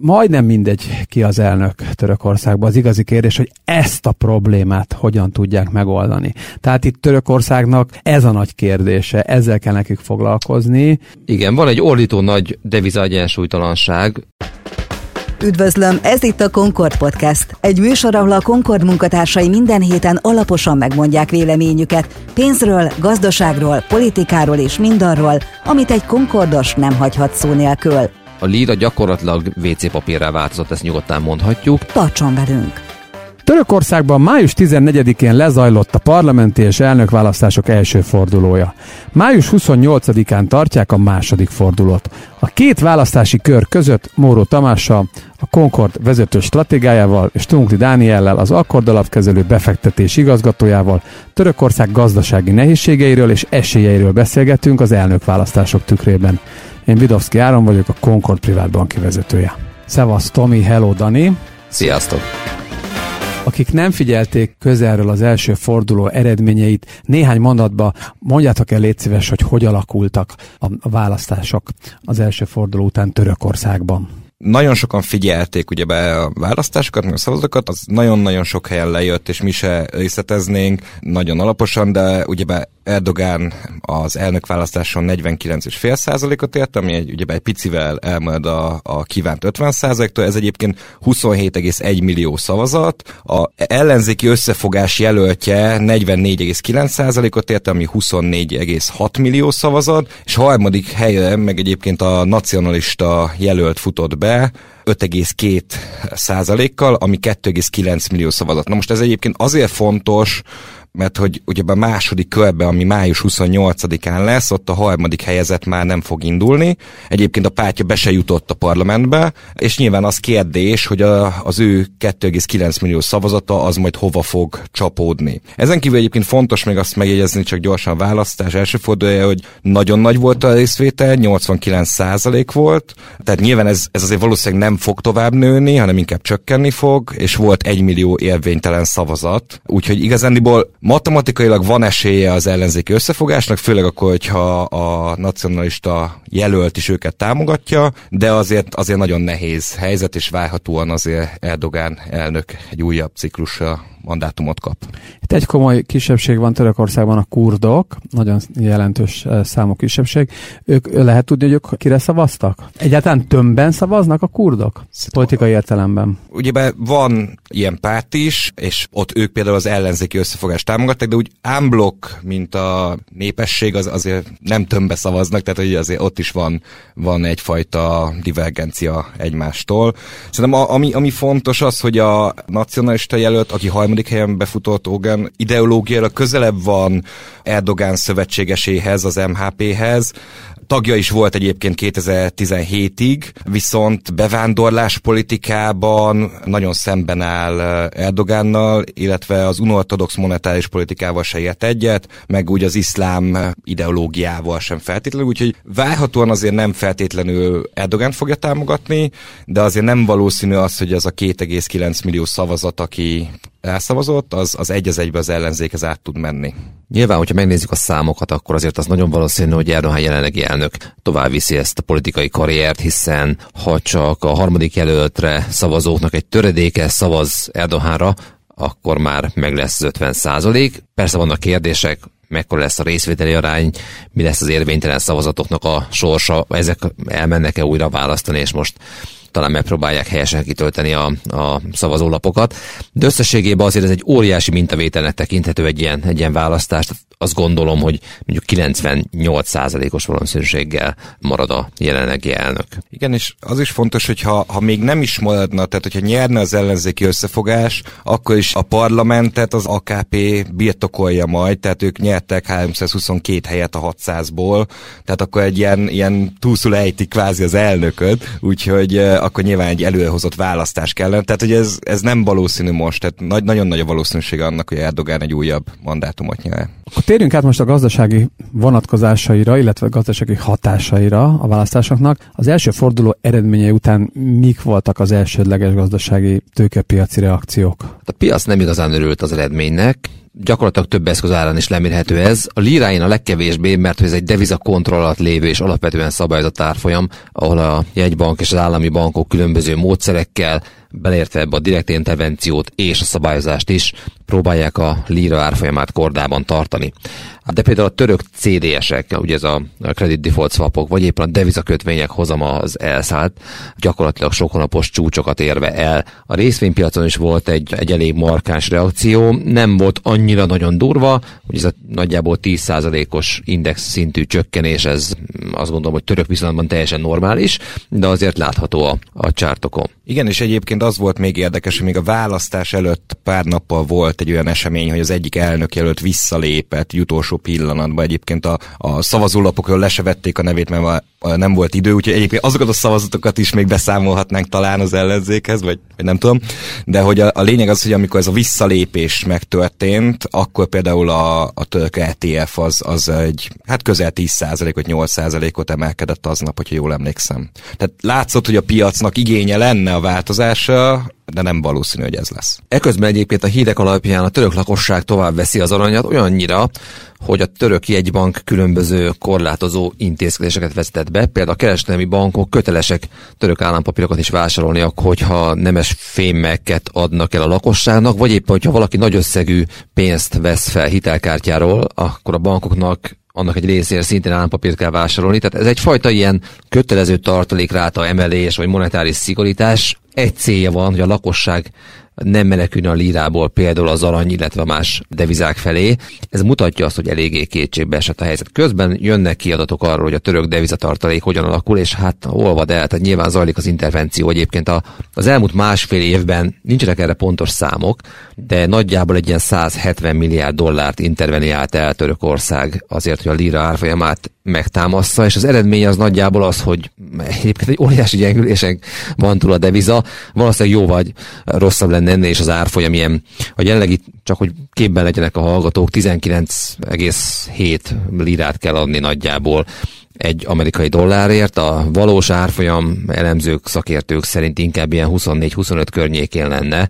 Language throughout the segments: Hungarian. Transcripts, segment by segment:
majdnem mindegy ki az elnök Törökországban. Az igazi kérdés, hogy ezt a problémát hogyan tudják megoldani. Tehát itt Törökországnak ez a nagy kérdése, ezzel kell nekik foglalkozni. Igen, van egy ordító nagy deviza egyensúlytalanság. Üdvözlöm, ez itt a Concord Podcast. Egy műsor, ahol a Concord munkatársai minden héten alaposan megmondják véleményüket pénzről, gazdaságról, politikáról és mindarról, amit egy Concordos nem hagyhat szó nélkül. A líra gyakorlatilag WC papírrá változott, ezt nyugodtan mondhatjuk. Tartson velünk! Törökországban május 14-én lezajlott a parlamenti és elnökválasztások első fordulója. Május 28-án tartják a második fordulót. A két választási kör között Móró Tamással, a Concord vezető stratégájával és Tunkli Dániellel, az Akkord alapkezelő befektetés igazgatójával Törökország gazdasági nehézségeiről és esélyeiről beszélgetünk az elnökválasztások tükrében. Én Vidovszki Áron vagyok, a Concord privát banki vezetője. Szevasz Tomi, hello Dani! Sziasztok! Akik nem figyelték közelről az első forduló eredményeit, néhány mondatba mondjátok el légy szíves, hogy hogy alakultak a választások az első forduló után Törökországban nagyon sokan figyelték ugye be a választásokat, meg a szavazatokat, az nagyon-nagyon sok helyen lejött, és mi se részleteznénk nagyon alaposan, de ugye Erdogán az elnökválasztáson 49,5 százalékot ért, ami egy, ugye egy picivel elmarad a, a kívánt 50 százaléktól, ez egyébként 27,1 millió szavazat, a ellenzéki összefogás jelöltje 44,9 százalékot ért, ami 24,6 millió szavazat, és harmadik helyen meg egyébként a nacionalista jelölt futott be, be 5,2 százalékkal, ami 2,9 millió szavazat. Na most ez egyébként azért fontos, mert hogy ugye a második körbe, ami május 28-án lesz, ott a harmadik helyezett már nem fog indulni. Egyébként a pártja be se jutott a parlamentbe, és nyilván az kérdés, hogy a, az ő 2,9 millió szavazata az majd hova fog csapódni. Ezen kívül egyébként fontos még azt megjegyezni, csak gyorsan a választás első fordulója, hogy nagyon nagy volt a részvétel, 89 százalék volt, tehát nyilván ez, ez azért valószínűleg nem fog tovább nőni, hanem inkább csökkenni fog, és volt egy millió érvénytelen szavazat, úgyhogy igazándiból Matematikailag van esélye az ellenzéki összefogásnak, főleg akkor, hogyha a nacionalista jelölt is őket támogatja, de azért, azért nagyon nehéz helyzet, és várhatóan azért Erdogán elnök egy újabb ciklusra mandátumot kap. Itt egy komoly kisebbség van Törökországban a kurdok, nagyon jelentős eh, számú kisebbség. Ők lehet tudni, hogy ők kire szavaztak? Egyáltalán tömbben szavaznak a kurdok? Politikai értelemben. Ugye van ilyen párt is, és ott ők például az ellenzéki összefogást támogatták, de úgy ámblok, mint a népesség, az azért nem tömbbe szavaznak, tehát hogy azért ott is van, van egyfajta divergencia egymástól. Szerintem a, ami, ami fontos az, hogy a nacionalista jelölt, aki harmadik helyen befutott Ogan, ideológiailag közelebb van Erdogán szövetségeséhez, az MHP-hez, Tagja is volt egyébként 2017-ig, viszont bevándorlás politikában nagyon szemben áll Erdogánnal, illetve az unortodox monetáris politikával se ért egyet, meg úgy az iszlám ideológiával sem feltétlenül, úgyhogy várhatóan azért nem feltétlenül Erdogán fogja támogatni, de azért nem valószínű az, hogy ez a 2,9 millió szavazat, aki elszavazott, az, az egy az egybe az ellenzékhez át tud menni. Nyilván, hogyha megnézzük a számokat, akkor azért az nagyon valószínű, hogy Erdogan jelenlegi elnök tovább viszi ezt a politikai karriert, hiszen ha csak a harmadik jelöltre szavazóknak egy töredéke szavaz Erdoganra, akkor már meg lesz az 50 százalék. Persze vannak kérdések, mekkora lesz a részvételi arány, mi lesz az érvénytelen szavazatoknak a sorsa, ezek elmennek-e újra választani, és most talán megpróbálják helyesen kitölteni a, a szavazólapokat. De összességében azért ez egy óriási mintavételnek tekinthető egy ilyen, egy ilyen választást azt gondolom, hogy mondjuk 98%-os valószínűséggel marad a jelenlegi elnök. Igen, és az is fontos, hogy ha, ha még nem is maradna, tehát hogyha nyerne az ellenzéki összefogás, akkor is a parlamentet az AKP birtokolja majd, tehát ők nyertek 322 helyet a 600-ból, tehát akkor egy ilyen, ilyen túlszul ejti kvázi az elnököt, úgyhogy akkor nyilván egy előrehozott választás kellene. Tehát, hogy ez, ez nem valószínű most, tehát nagy, nagyon nagy a valószínűség annak, hogy Erdogán egy újabb mandátumot nyer. Akkor térjünk át most a gazdasági vonatkozásaira, illetve a gazdasági hatásaira a választásoknak. Az első forduló eredményei után mik voltak az elsődleges gazdasági tőkepiaci reakciók? A piac nem igazán örült az eredménynek, gyakorlatilag több eszköz árán is lemérhető ez. A liráin a legkevésbé, mert ez egy deviza kontroll alatt lévő és alapvetően szabályozott árfolyam, ahol a jegybank és az állami bankok különböző módszerekkel, beleértve ebbe a direkt intervenciót és a szabályozást is, próbálják a lira árfolyamát kordában tartani. De például a török CDS-ek, ugye ez a credit default swapok, vagy éppen a devizakötvények hozama az elszállt, gyakorlatilag sok hónapos csúcsokat érve el. A részvénypiacon is volt egy, egy elég markáns reakció, nem volt annyira nagyon durva, hogy ez a nagyjából 10%-os index szintű csökkenés, ez azt gondolom, hogy török viszonylatban teljesen normális, de azért látható a, a csártokon. Igen, és egyébként az volt még érdekes, hogy még a választás előtt pár nappal volt egy olyan esemény, hogy az egyik elnök jelölt visszalépett utolsó pillanatban. Egyébként a, a szavazólapokról le se vették a nevét, mert nem volt idő, úgyhogy egyébként azokat a szavazatokat is még beszámolhatnánk talán az ellenzékhez, vagy, vagy nem tudom. De hogy a, a lényeg az, hogy amikor ez a visszalépés megtörtént, akkor például a, a török ETF az, az egy, hát közel 10% vagy 8%-ot emelkedett aznap, hogyha jól emlékszem. Tehát látszott, hogy a piacnak igénye lenne a változásra, de nem valószínű, hogy ez lesz. Eközben egyébként a hírek alapján a török lakosság tovább veszi az aranyat olyannyira, hogy a török jegybank különböző korlátozó intézkedéseket vezetett be. Például a kereskedelmi bankok kötelesek török állampapírokat is vásárolni, hogyha nemes fémeket adnak el a lakosságnak, vagy éppen, hogyha valaki nagy összegű pénzt vesz fel hitelkártyáról, akkor a bankoknak annak egy részére szintén állampapírt kell vásárolni. Tehát ez egyfajta ilyen kötelező tartalékráta emelés, vagy monetáris szigorítás. Egy célja van, hogy a lakosság nem menekülne a lírából például az arany, illetve más devizák felé. Ez mutatja azt, hogy eléggé kétségbe esett a helyzet. Közben jönnek ki adatok arról, hogy a török devizatartalék hogyan alakul, és hát olvad el, tehát nyilván zajlik az intervenció. Egyébként a, az elmúlt másfél évben nincsenek erre pontos számok, de nagyjából egy ilyen 170 milliárd dollárt interveniált el Törökország azért, hogy a lira árfolyamát megtámassza, és az eredmény az nagyjából az, hogy egyébként egy óriási gyengülésen van túl a deviza, valószínűleg jó vagy rosszabb lenne ennél, és az árfolyam ilyen, a jelenlegi, csak hogy képben legyenek a hallgatók, 19,7 lirát kell adni nagyjából egy amerikai dollárért, a valós árfolyam elemzők, szakértők szerint inkább ilyen 24-25 környékén lenne,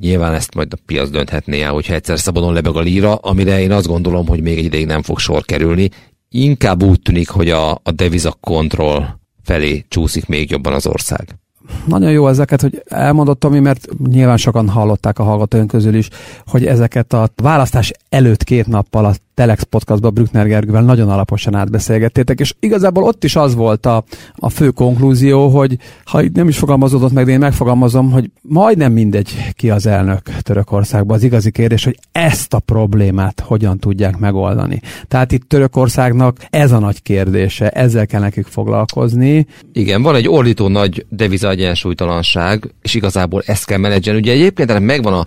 Nyilván ezt majd a piac dönthetné el, hogyha egyszer szabadon lebeg a líra, amire én azt gondolom, hogy még egy ideig nem fog sor kerülni. Inkább úgy tűnik, hogy a, a deviza kontroll felé csúszik még jobban az ország. Nagyon jó ezeket, hogy elmondott Tomi, mert nyilván sokan hallották a hallgatóink közül is, hogy ezeket a választás előtt két nappal a Telex podcastban Brückner Gergővel nagyon alaposan átbeszélgettétek, és igazából ott is az volt a, a fő konklúzió, hogy ha nem is fogalmazódott meg, de én megfogalmazom, hogy majdnem mindegy ki az elnök Törökországban. Az igazi kérdés, hogy ezt a problémát hogyan tudják megoldani. Tehát itt Törökországnak ez a nagy kérdése, ezzel kell nekik foglalkozni. Igen, van egy ordító nagy deviza egyensúlytalanság, és igazából ezt kell menedzselni. Ugye egyébként megvan a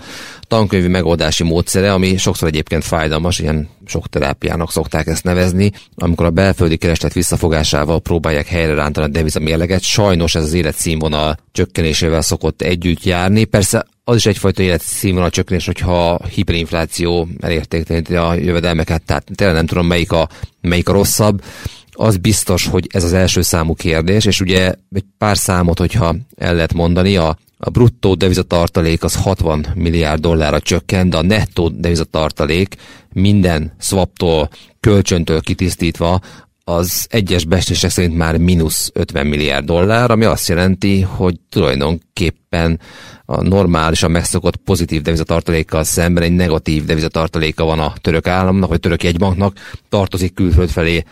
tankönyvi megoldási módszere, ami sokszor egyébként fájdalmas, ilyen sok terápiának szokták ezt nevezni, amikor a belföldi kereslet visszafogásával próbálják helyre a deviza mérleget. Sajnos ez az életszínvonal csökkenésével szokott együtt járni. Persze az is egyfajta életszínvonal csökkenés, hogyha hiperinfláció elértékteleníti a jövedelmeket, tehát tényleg nem tudom melyik a, melyik a rosszabb az biztos, hogy ez az első számú kérdés, és ugye egy pár számot, hogyha el lehet mondani, a, a bruttó devizatartalék az 60 milliárd dollárra csökkent, de a nettó devizatartalék minden swaptól, kölcsöntől kitisztítva az egyes bestések szerint már mínusz 50 milliárd dollár, ami azt jelenti, hogy tulajdonképpen a normálisan megszokott pozitív devizatartalékkal szemben egy negatív devizatartaléka van a török államnak, vagy török jegybanknak, tartozik külföld felé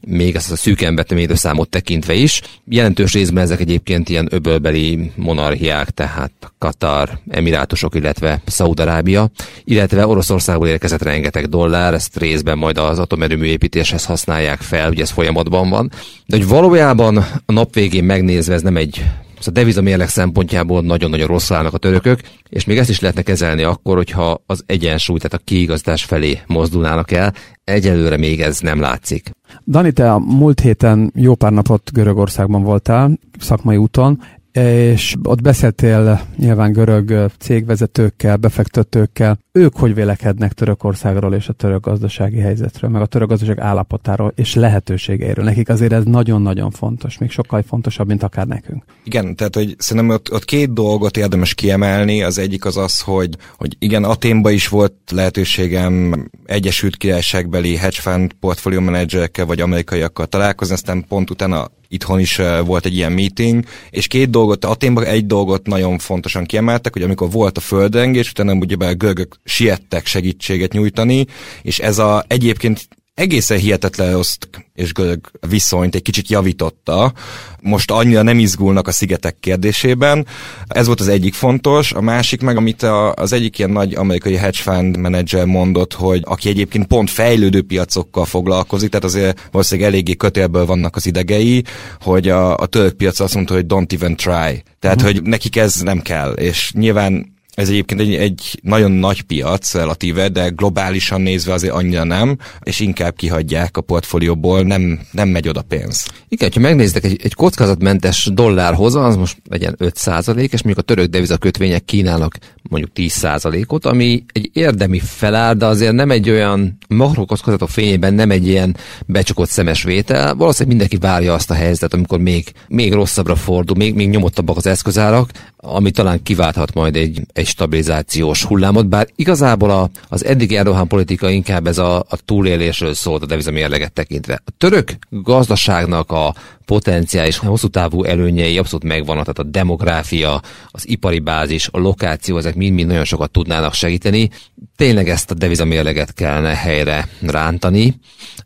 még ezt a szűken betömítő számot tekintve is. Jelentős részben ezek egyébként ilyen öbölbeli monarchiák, tehát Katar, Emirátusok, illetve Szaudarábia, illetve Oroszországból érkezett rengeteg dollár, ezt részben majd az atomerőmű építéshez használják fel, ugye ez folyamatban van. De hogy valójában a nap végén megnézve ez nem egy Szóval deviza mérleg szempontjából nagyon-nagyon rossz állnak a törökök, és még ezt is lehetne kezelni akkor, hogyha az egyensúly, tehát a kiigazítás felé mozdulnának el. Egyelőre még ez nem látszik. Dani, te a múlt héten jó pár napot Görögországban voltál, szakmai úton. És ott beszéltél nyilván görög cégvezetőkkel, befektetőkkel. Ők hogy vélekednek Törökországról és a török gazdasági helyzetről, meg a török gazdaság állapotáról és lehetőségeiről? Nekik azért ez nagyon-nagyon fontos, még sokkal fontosabb, mint akár nekünk. Igen, tehát hogy szerintem ott, ott két dolgot érdemes kiemelni. Az egyik az az, hogy, hogy igen, Aténban is volt lehetőségem Egyesült Királyságbeli hedge fund portfolio menedzserekkel vagy amerikaiakkal találkozni, aztán pont utána itthon is volt egy ilyen meeting, és két dolgot, Aténban egy dolgot nagyon fontosan kiemeltek, hogy amikor volt a földrengés, utána ugye a görögök siettek segítséget nyújtani, és ez a egyébként egészen hihetetlen rossz és görög viszonyt egy kicsit javította. Most annyira nem izgulnak a szigetek kérdésében. Ez volt az egyik fontos. A másik meg, amit a, az egyik ilyen nagy amerikai hedge fund menedzser mondott, hogy aki egyébként pont fejlődő piacokkal foglalkozik, tehát azért valószínűleg eléggé kötélből vannak az idegei, hogy a, a török piac azt mondta, hogy don't even try. Tehát, uh-huh. hogy nekik ez nem kell. És nyilván ez egyébként egy, egy nagyon nagy piac relatíve, de globálisan nézve azért annyira nem, és inkább kihagyják a portfólióból, nem, nem megy oda pénz. Igen, ha megnéztek egy, egy kockázatmentes dollárhoz, az most legyen 5% és mondjuk a török deviza kötvények kínálnak mondjuk 10% ot ami egy érdemi felár, de azért nem egy olyan makrokockázatok fényében nem egy ilyen becsukott szemes vétel. Valószínűleg mindenki várja azt a helyzetet, amikor még, még rosszabbra fordul, még, még nyomottabbak az eszközárak, ami talán kiválthat majd egy, egy stabilizációs hullámot, bár igazából a, az eddig Erdogan politika inkább ez a, a túlélésről szólt a devizamérleget tekintve. A török gazdaságnak a potenciális hosszú távú előnyei abszolút megvannak, tehát a demográfia, az ipari bázis, a lokáció, ezek mind-mind nagyon sokat tudnának segíteni. Tényleg ezt a devizamérleget kellene helyre rántani.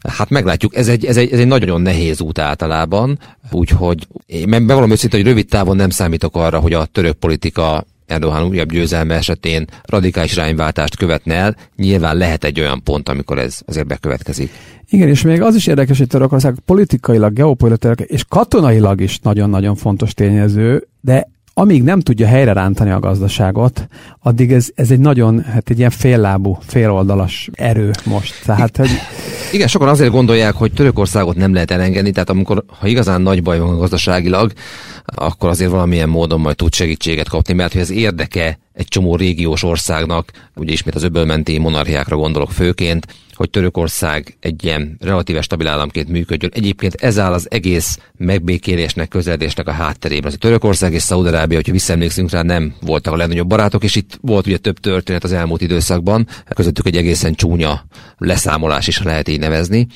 Hát meglátjuk, ez egy, ez egy, ez egy nagyon nehéz út általában, úgyhogy én bevallom őszintén, hogy rövid távon nem számítok arra, hogy a török politika Erdogan újabb győzelme esetén radikális irányváltást követne el, nyilván lehet egy olyan pont, amikor ez azért bekövetkezik. Igen, és még az is érdekes, hogy Törökország politikailag, geopolitikailag és katonailag is nagyon-nagyon fontos tényező, de amíg nem tudja helyre rántani a gazdaságot, addig ez, ez egy nagyon, hát egy ilyen féllábú, féloldalas erő most. Tehát, hogy... Igen, sokan azért gondolják, hogy Törökországot nem lehet elengedni, tehát amikor, ha igazán nagy baj van gazdaságilag, akkor azért valamilyen módon majd tud segítséget kapni, mert hogy ez érdeke egy csomó régiós országnak, ugye ismét az öbölmenti monarchiákra gondolok főként, hogy Törökország egy ilyen relatíve stabil államként működjön. Egyébként ez áll az egész megbékélésnek, közeledésnek a hátterében. Az Törökország és Szaudarábia, hogyha visszaemlékszünk rá, nem voltak a legnagyobb barátok, és itt volt ugye több történet az elmúlt időszakban, közöttük egy egészen csúnya leszámolás is lehet így nevezni.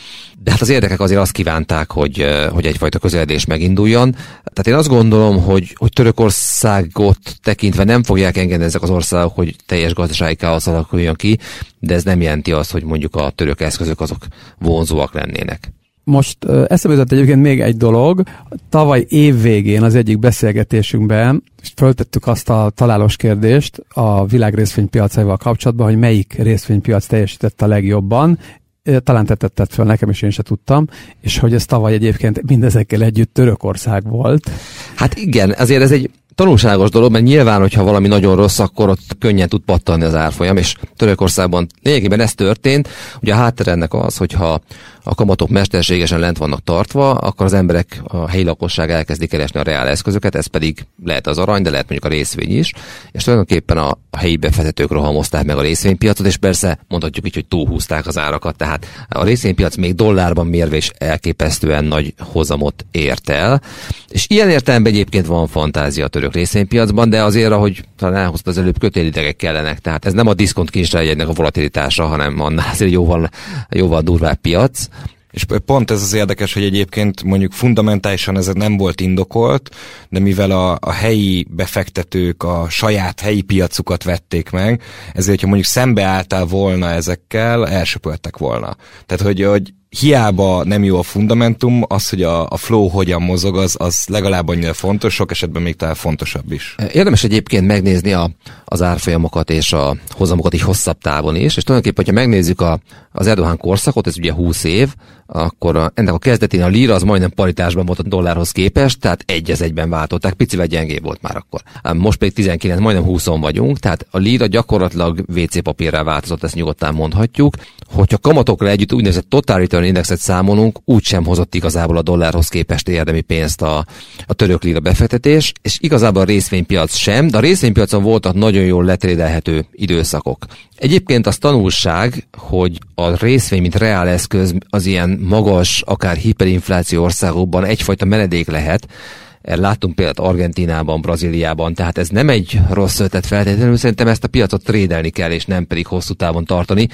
De hát az érdekek azért azt kívánták, hogy, hogy egyfajta közeledés meginduljon. Tehát én azt gondolom, hogy, hogy Törökországot tekintve nem fogják engedni ezek az országok, hogy teljes gazdasági káosz alakuljon ki, de ez nem jelenti azt, hogy mondjuk a török eszközök azok vonzóak lennének. Most eszembe jutott egyébként még egy dolog. Tavaly év végén az egyik beszélgetésünkben föltettük azt a találós kérdést a világ részvénypiacaival kapcsolatban, hogy melyik részvénypiac teljesített a legjobban, talán te tetted föl nekem, és én se tudtam, és hogy ez tavaly egyébként mindezekkel együtt Törökország volt. Hát igen, azért ez egy tanulságos dolog, mert nyilván, hogyha valami nagyon rossz, akkor ott könnyen tud pattanni az árfolyam, és Törökországban lényegében ez történt. Ugye a háttér ennek az, hogyha a kamatok mesterségesen lent vannak tartva, akkor az emberek, a helyi lakosság elkezdi keresni a reál eszközöket, ez pedig lehet az arany, de lehet mondjuk a részvény is, és tulajdonképpen a, a helyi befektetők rohamozták meg a részvénypiacot, és persze mondhatjuk így, hogy túlhúzták az árakat, tehát a részvénypiac még dollárban mérve is elképesztően nagy hozamot ért el, és ilyen értelemben egyébként van fantázia a török részvénypiacban, de azért, ahogy talán elhozta az előbb kötélidegek kellenek, tehát ez nem a diszkont kincstárjegynek a volatilitása, hanem annál azért jóval, jóval durvább piac. És pont ez az érdekes, hogy egyébként mondjuk fundamentálisan ez nem volt indokolt, de mivel a, a helyi befektetők a saját helyi piacukat vették meg, ezért, ha mondjuk szembeálltál volna ezekkel, elsöpöltek volna. Tehát, hogy, hogy hiába nem jó a fundamentum, az, hogy a, a flow hogyan mozog, az, az legalább annyira fontos, sok esetben még talán fontosabb is. Érdemes egyébként megnézni a, az árfolyamokat és a hozamokat is hosszabb távon is, és tulajdonképpen, hogyha megnézzük a, az Erdogan korszakot, ez ugye 20 év, akkor a, ennek a kezdetén a lira az majdnem paritásban volt a dollárhoz képest, tehát egy az egyben váltották, picivel gyengébb volt már akkor. Most pedig 19, majdnem 20 vagyunk, tehát a lira gyakorlatilag WC papírrá változott, ezt nyugodtan mondhatjuk. Hogyha kamatokra együtt úgynevezett total return indexet számolunk, úgysem hozott igazából a dollárhoz képest érdemi pénzt a, a török lira befektetés, és igazából a részvénypiac sem, de a részvénypiacon voltak nagyon jól letrédelhető időszakok. Egyébként az tanulság, hogy a részvény, mint reál eszköz az ilyen magas, akár hiperinfláció országokban egyfajta menedék lehet, Láttunk példát Argentinában, Brazíliában, tehát ez nem egy rossz ötlet feltétlenül, szerintem ezt a piacot trédelni kell, és nem pedig hosszú távon tartani.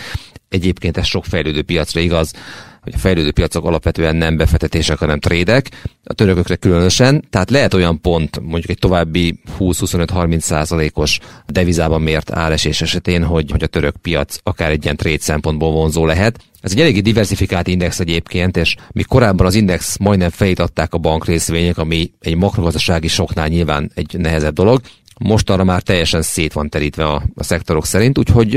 Egyébként ez sok fejlődő piacra igaz, hogy a fejlődő piacok alapvetően nem befektetések, hanem trédek, a törökökre különösen, tehát lehet olyan pont, mondjuk egy további 20-25-30 százalékos devizában mért áresés esetén, hogy, hogy a török piac akár egy ilyen trade szempontból vonzó lehet. Ez egy eléggé diversifikált index egyébként, és mi korábban az index majdnem fejét adták a bankrészvények, ami egy makrogazdasági soknál nyilván egy nehezebb dolog. Most arra már teljesen szét van terítve a, a szektorok szerint, úgyhogy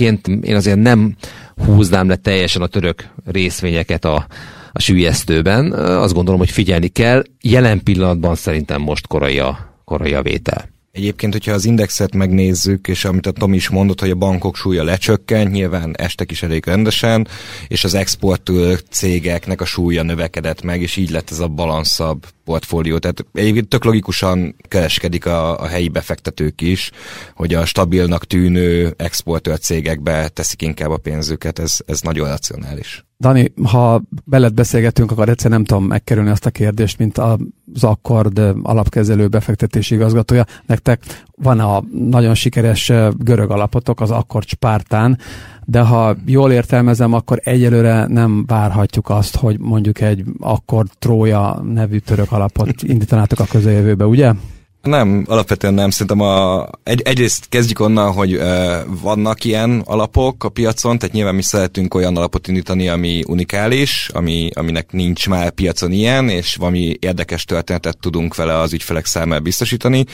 egyébként én azért nem húznám le teljesen a török részvényeket a, a sűjesztőben. Azt gondolom, hogy figyelni kell. Jelen pillanatban szerintem most korai a, korai a vétel. Egyébként, hogyha az indexet megnézzük, és amit a Tom is mondott, hogy a bankok súlya lecsökkent, nyilván estek is elég rendesen, és az export cégeknek a súlya növekedett meg, és így lett ez a balanszabb portfólió. Tehát egyébként tök logikusan kereskedik a, a helyi befektetők is, hogy a stabilnak tűnő exportőr cégekbe teszik inkább a pénzüket, ez, ez nagyon racionális. Dani, ha beled beszélgetünk, akkor egyszer nem tudom megkerülni azt a kérdést, mint az Akkord alapkezelő befektetési igazgatója. Nektek van a nagyon sikeres görög alapotok, az Akkord Spártán, de ha jól értelmezem, akkor egyelőre nem várhatjuk azt, hogy mondjuk egy Akkord Trója nevű török alapot indítanátok a közeljövőbe, ugye? Nem, alapvetően nem. Szerintem a, egy, egyrészt kezdjük onnan, hogy uh, vannak ilyen alapok a piacon, tehát nyilván mi szeretünk olyan alapot indítani, ami unikális, ami, aminek nincs már piacon ilyen, és valami érdekes történetet tudunk vele az ügyfelek számára biztosítani.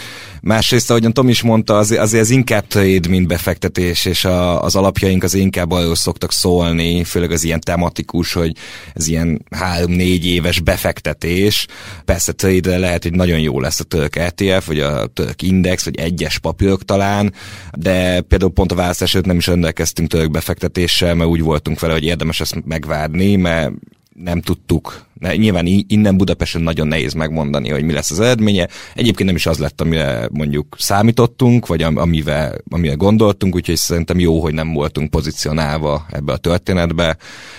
Másrészt, ahogyan Tom is mondta, azért, azért ez inkább trade, mint befektetés, és a, az alapjaink az inkább arról szoktak szólni, főleg az ilyen tematikus, hogy ez ilyen három-négy éves befektetés. Persze trade lehet, hogy nagyon jó lesz a török ETF, ETF, vagy a török index, vagy egyes papírok talán, de például pont a választás előtt nem is rendelkeztünk török befektetéssel, mert úgy voltunk vele, hogy érdemes ezt megvárni, mert nem tudtuk. Nyilván innen Budapesten nagyon nehéz megmondani, hogy mi lesz az eredménye. Egyébként nem is az lett, amire mondjuk számítottunk, vagy amivel, amivel gondoltunk, úgyhogy szerintem jó, hogy nem voltunk pozícionálva ebbe a történetbe.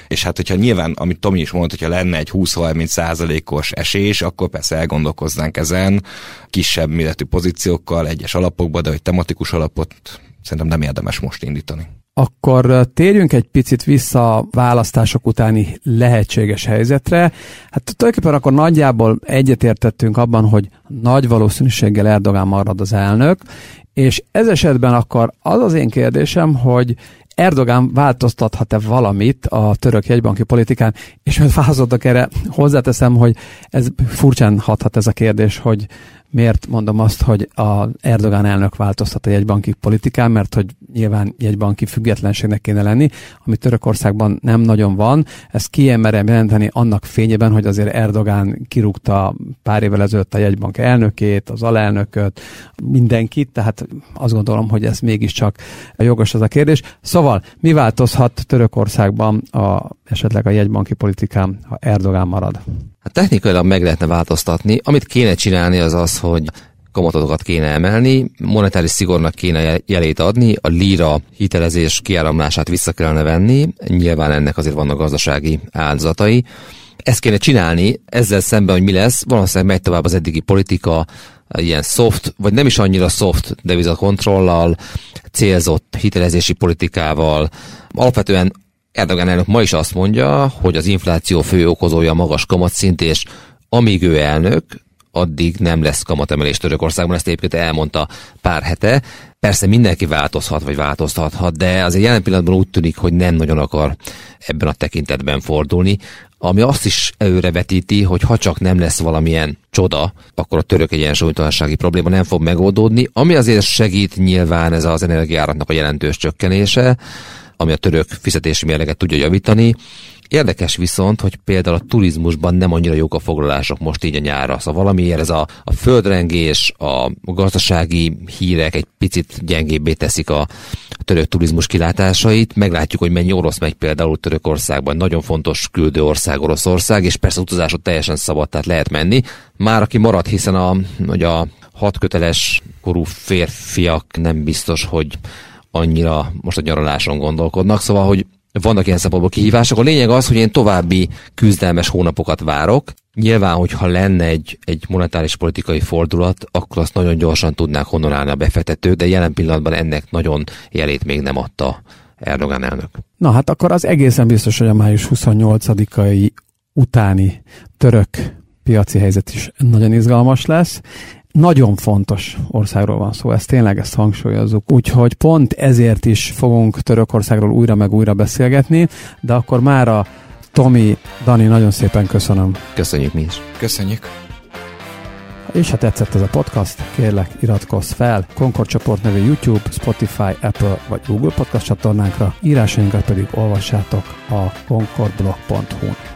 És hát, hogyha nyilván, amit Tomi is mondta, hogyha lenne egy 20-30 százalékos esés, akkor persze elgondolkoznánk ezen kisebb méretű pozíciókkal, egyes alapokba, de hogy tematikus alapot szerintem nem érdemes most indítani. Akkor térjünk egy picit vissza a választások utáni lehetséges helyzetre. Hát tulajdonképpen akkor nagyjából egyetértettünk abban, hogy nagy valószínűséggel Erdogán marad az elnök, és ez esetben akkor az az én kérdésem, hogy Erdogán változtathat-e valamit a török jegybanki politikán, és mert válaszoltak erre, hozzáteszem, hogy ez furcsán hathat ez a kérdés, hogy Miért mondom azt, hogy a Erdogán elnök változtat a jegybanki politikán, mert hogy nyilván jegybanki függetlenségnek kéne lenni, ami Törökországban nem nagyon van. Ezt kiemerem jelenteni annak fényében, hogy azért Erdogán kirúgta pár évvel ezelőtt a jegybank elnökét, az alelnököt, mindenkit, tehát azt gondolom, hogy ez mégiscsak jogos az a kérdés. Szóval mi változhat Törökországban a, esetleg a jegybanki politikán, ha Erdogán marad? Hát technikailag meg lehetne változtatni. Amit kéne csinálni az az, hogy kamatatokat kéne emelni, monetáris szigornak kéne jelét adni, a lira hitelezés kiáramlását vissza kellene venni, nyilván ennek azért vannak gazdasági áldozatai. Ezt kéne csinálni, ezzel szemben, hogy mi lesz, valószínűleg megy tovább az eddigi politika, ilyen soft, vagy nem is annyira soft devizakontrollal, célzott hitelezési politikával, alapvetően Erdogan elnök ma is azt mondja, hogy az infláció fő okozója a magas kamatszint, és amíg ő elnök, addig nem lesz kamatemelés Törökországban, ezt egyébként elmondta pár hete. Persze mindenki változhat, vagy változtathat, de azért jelen pillanatban úgy tűnik, hogy nem nagyon akar ebben a tekintetben fordulni, ami azt is előrevetíti, hogy ha csak nem lesz valamilyen csoda, akkor a török egyensúlytalansági probléma nem fog megoldódni, ami azért segít nyilván ez az energiáratnak a jelentős csökkenése, ami a török fizetési mérleget tudja javítani, Érdekes viszont, hogy például a turizmusban nem annyira jók a foglalások most így a nyára. Szóval valamiért ez a, a földrengés, a gazdasági hírek egy picit gyengébbé teszik a török turizmus kilátásait. Meglátjuk, hogy mennyi orosz megy például Törökországban. Nagyon fontos küldő ország Oroszország, és persze utazások teljesen szabad, tehát lehet menni. Már aki marad, hiszen a, hogy a hat köteles korú férfiak nem biztos, hogy annyira most a nyaraláson gondolkodnak, szóval, hogy vannak ilyen szempontból kihívások. A lényeg az, hogy én további küzdelmes hónapokat várok. Nyilván, hogyha lenne egy, egy monetáris politikai fordulat, akkor azt nagyon gyorsan tudnák honorálni a befektetők, de jelen pillanatban ennek nagyon jelét még nem adta Erdogan elnök. Na hát akkor az egészen biztos, hogy a május 28-ai utáni török piaci helyzet is nagyon izgalmas lesz nagyon fontos országról van szó, ezt tényleg ezt hangsúlyozzuk. Úgyhogy pont ezért is fogunk Törökországról újra meg újra beszélgetni, de akkor már a Tomi, Dani, nagyon szépen köszönöm. Köszönjük mi is. Köszönjük. És ha tetszett ez a podcast, kérlek iratkozz fel Concord csoport nevű YouTube, Spotify, Apple vagy Google podcast csatornánkra, írásainkat pedig olvassátok a concordblog.hu-n.